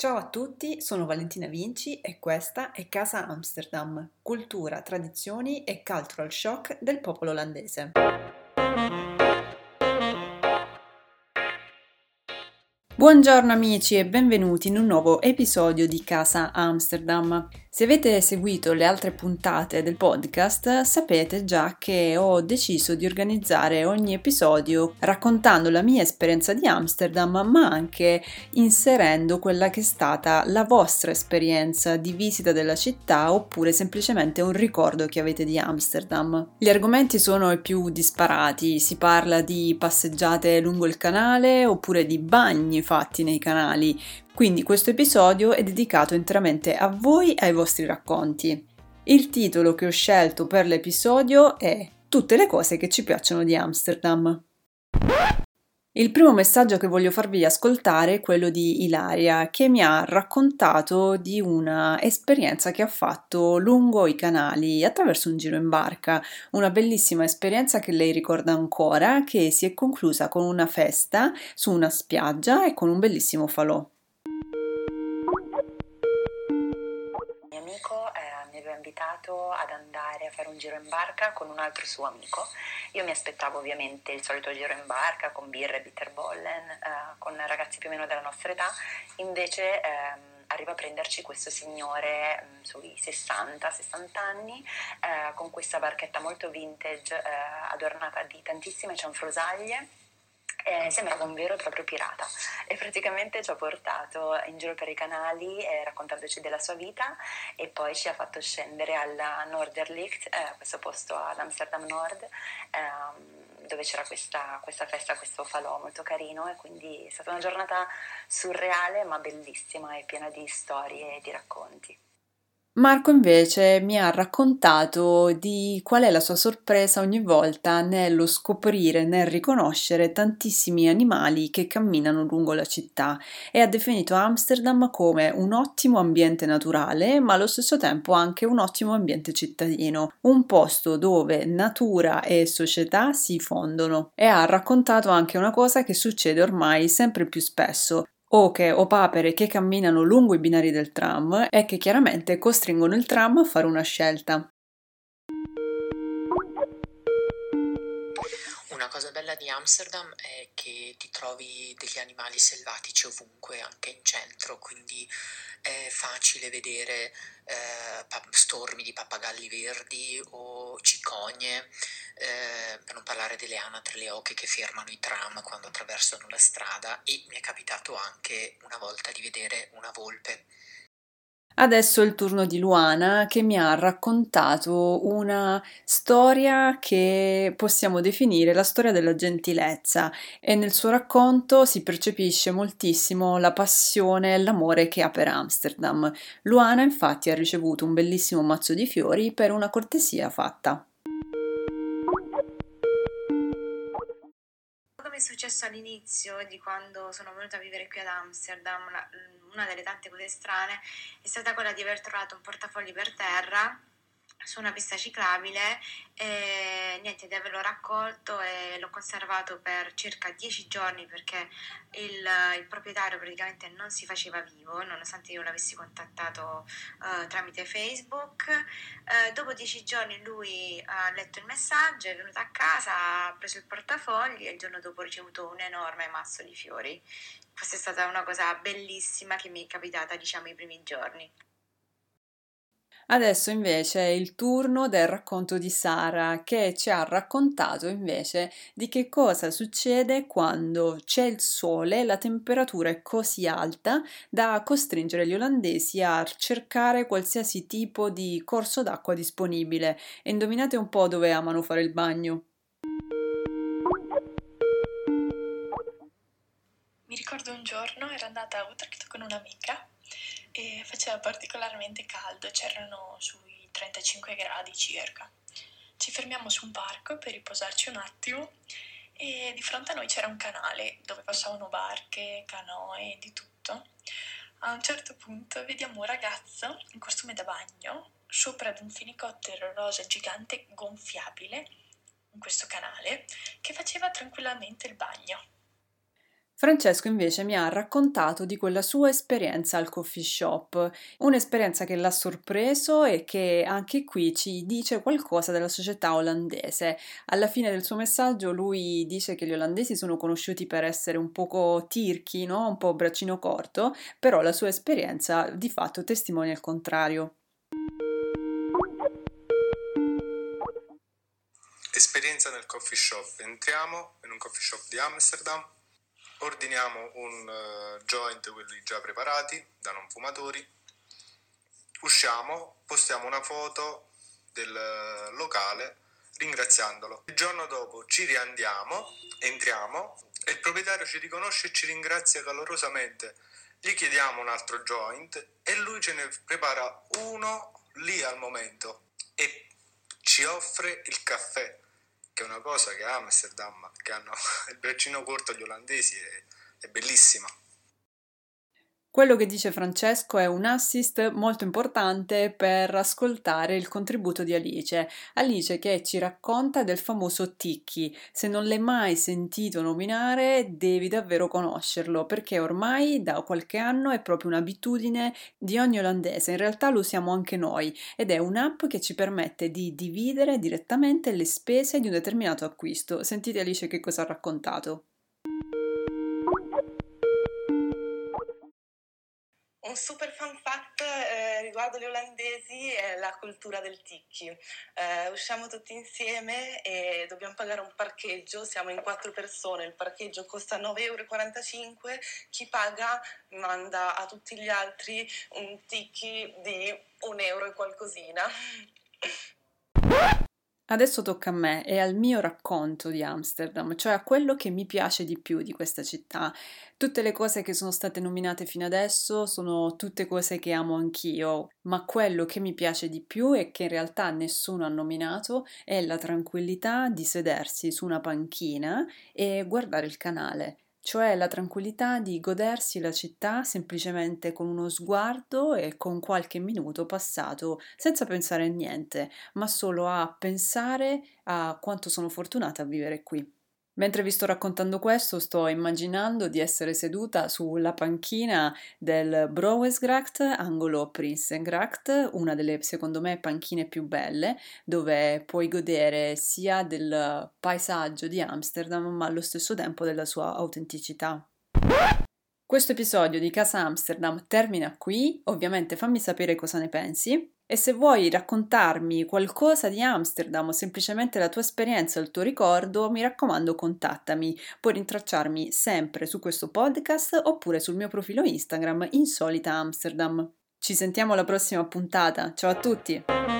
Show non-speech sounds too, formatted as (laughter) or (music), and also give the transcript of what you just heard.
Ciao a tutti, sono Valentina Vinci e questa è Casa Amsterdam, cultura, tradizioni e cultural shock del popolo olandese. Buongiorno amici e benvenuti in un nuovo episodio di Casa Amsterdam. Se avete seguito le altre puntate del podcast sapete già che ho deciso di organizzare ogni episodio raccontando la mia esperienza di Amsterdam ma anche inserendo quella che è stata la vostra esperienza di visita della città oppure semplicemente un ricordo che avete di Amsterdam. Gli argomenti sono i più disparati, si parla di passeggiate lungo il canale oppure di bagni fatti nei canali, quindi questo episodio è dedicato interamente a voi e ai vostri racconti. Il titolo che ho scelto per l'episodio è Tutte le cose che ci piacciono di Amsterdam. Il primo messaggio che voglio farvi ascoltare è quello di Ilaria, che mi ha raccontato di una esperienza che ha fatto lungo i canali attraverso un giro in barca. Una bellissima esperienza che lei ricorda ancora, che si è conclusa con una festa su una spiaggia e con un bellissimo falò. Invitato ad andare a fare un giro in barca con un altro suo amico. Io mi aspettavo ovviamente il solito giro in barca con birre, bitterbollen, eh, con ragazzi più o meno della nostra età, invece ehm, arriva a prenderci questo signore mh, mm, sui 60-60 anni eh, con questa barchetta molto vintage eh, adornata di tantissime cianfrosaglie eh, sembrava un vero e proprio pirata e praticamente ci ha portato in giro per i canali eh, raccontandoci della sua vita e poi ci ha fatto scendere alla Norderlicht, eh, questo posto ad Amsterdam Nord, ehm, dove c'era questa, questa, festa, questo falò molto carino e quindi è stata una giornata surreale ma bellissima e piena di storie e di racconti. Marco invece mi ha raccontato di qual è la sua sorpresa ogni volta nello scoprire, nel riconoscere tantissimi animali che camminano lungo la città e ha definito Amsterdam come un ottimo ambiente naturale, ma allo stesso tempo anche un ottimo ambiente cittadino, un posto dove natura e società si fondono. E ha raccontato anche una cosa che succede ormai sempre più spesso, oche o papere che camminano lungo i binari del tram e che chiaramente costringono il tram a fare una scelta. Cosa bella di Amsterdam è che ti trovi degli animali selvatici ovunque, anche in centro, quindi è facile vedere eh, stormi di pappagalli verdi o cicogne, eh, per non parlare delle anatre, le oche che fermano i tram quando attraversano la strada e mi è capitato anche una volta di vedere una volpe. Adesso è il turno di Luana che mi ha raccontato una storia che possiamo definire la storia della gentilezza e nel suo racconto si percepisce moltissimo la passione e l'amore che ha per Amsterdam. Luana infatti ha ricevuto un bellissimo mazzo di fiori per una cortesia fatta. È successo all'inizio di quando sono venuta a vivere qui ad Amsterdam, una delle tante cose strane è stata quella di aver trovato un portafogli per terra su una pista ciclabile e niente di averlo raccolto e l'ho conservato per circa 10 giorni perché il, il, proprietario praticamente non si faceva vivo nonostante io l'avessi contattato uh, tramite Facebook. Uh, dopo 10 giorni lui ha letto il messaggio è venuto a casa ha preso il portafogli e il giorno dopo ho ricevuto un enorme mazzo di fiori. Questa è stata una cosa bellissima che mi è capitata diciamo i primi giorni Adesso invece è il turno del racconto di Sara che ci ha raccontato invece di che cosa succede quando c'è il sole, la temperatura è così alta da costringere gli olandesi a cercare qualsiasi tipo di corso d'acqua disponibile. E indovinate un po' dove amano fare il bagno. Mi ricordo un giorno ero andata a Utrecht con un'amica e faceva particolarmente caldo, c'erano sui 35 gradi circa. Ci fermiamo su un parco per riposarci un attimo e di fronte a noi c'era un canale dove passavano barche, canoe, di tutto. A un certo punto vediamo un ragazzo in costume da bagno sopra ad un fenicottero rosa gigante gonfiabile in questo canale che faceva tranquillamente il bagno. Francesco invece mi ha raccontato di quella sua esperienza al coffee shop, un'esperienza che l'ha sorpreso e che anche qui ci dice qualcosa della società olandese. Alla fine del suo messaggio lui dice che gli olandesi sono conosciuti per essere un poco tirchi, no? un po' braccino corto, però la sua esperienza di fatto testimonia il contrario. Esperienza nel coffee shop. Entriamo in un coffee shop di Amsterdam ordiniamo un uh, joint, quelli già preparati da non fumatori, usciamo, postiamo una foto del uh, locale ringraziandolo. Il giorno dopo ci riandiamo, entriamo e il proprietario ci riconosce e ci ringrazia calorosamente. Gli chiediamo un altro joint e lui ce ne prepara uno lì al momento e ci offre il caffè che è una cosa che Amsterdam, che hanno (laughs) il braccino corto agli olandesi, è, è bellissima. Quello che dice Francesco è un assist molto importante per ascoltare il contributo di Alice. Alice che ci racconta del famoso Tiki. Se non l'hai mai sentito nominare, devi davvero conoscerlo perché ormai da qualche anno è proprio un'abitudine di ogni olandese. In realtà lo usiamo anche noi ed è un'app che ci permette di dividere direttamente le spese di un determinato acquisto. Sentite Alice che cosa ha raccontato. Un super fun fact eh, riguardo gli olandesi è la cultura del ticchi. Eh, usciamo tutti insieme e dobbiamo pagare un parcheggio, siamo in quattro persone, il parcheggio costa 9,45 euro, chi paga manda a tutti gli altri un ticchi di un euro e qualcosina. Adesso tocca a me e al mio racconto di Amsterdam, cioè a quello che mi piace di più di questa città. Tutte le cose che sono state nominate fino adesso sono tutte cose che amo anch'io, ma quello che mi piace di più e che in realtà nessuno ha nominato è la tranquillità di sedersi su una panchina e guardare il canale cioè la tranquillità di godersi la città semplicemente con uno sguardo e con qualche minuto passato senza pensare a niente, ma solo a pensare a quanto sono fortunata a vivere qui. Mentre vi sto raccontando questo, sto immaginando di essere seduta sulla panchina del Brouwersgracht, angolo Prinsengracht, una delle secondo me panchine più belle, dove puoi godere sia del paesaggio di Amsterdam, ma allo stesso tempo della sua autenticità. Questo episodio di Casa Amsterdam termina qui, ovviamente fammi sapere cosa ne pensi. E se vuoi raccontarmi qualcosa di Amsterdam o semplicemente la tua esperienza o il tuo ricordo, mi raccomando contattami. Puoi rintracciarmi sempre su questo podcast oppure sul mio profilo Instagram Insolita Amsterdam. Ci sentiamo alla prossima puntata. Ciao a tutti!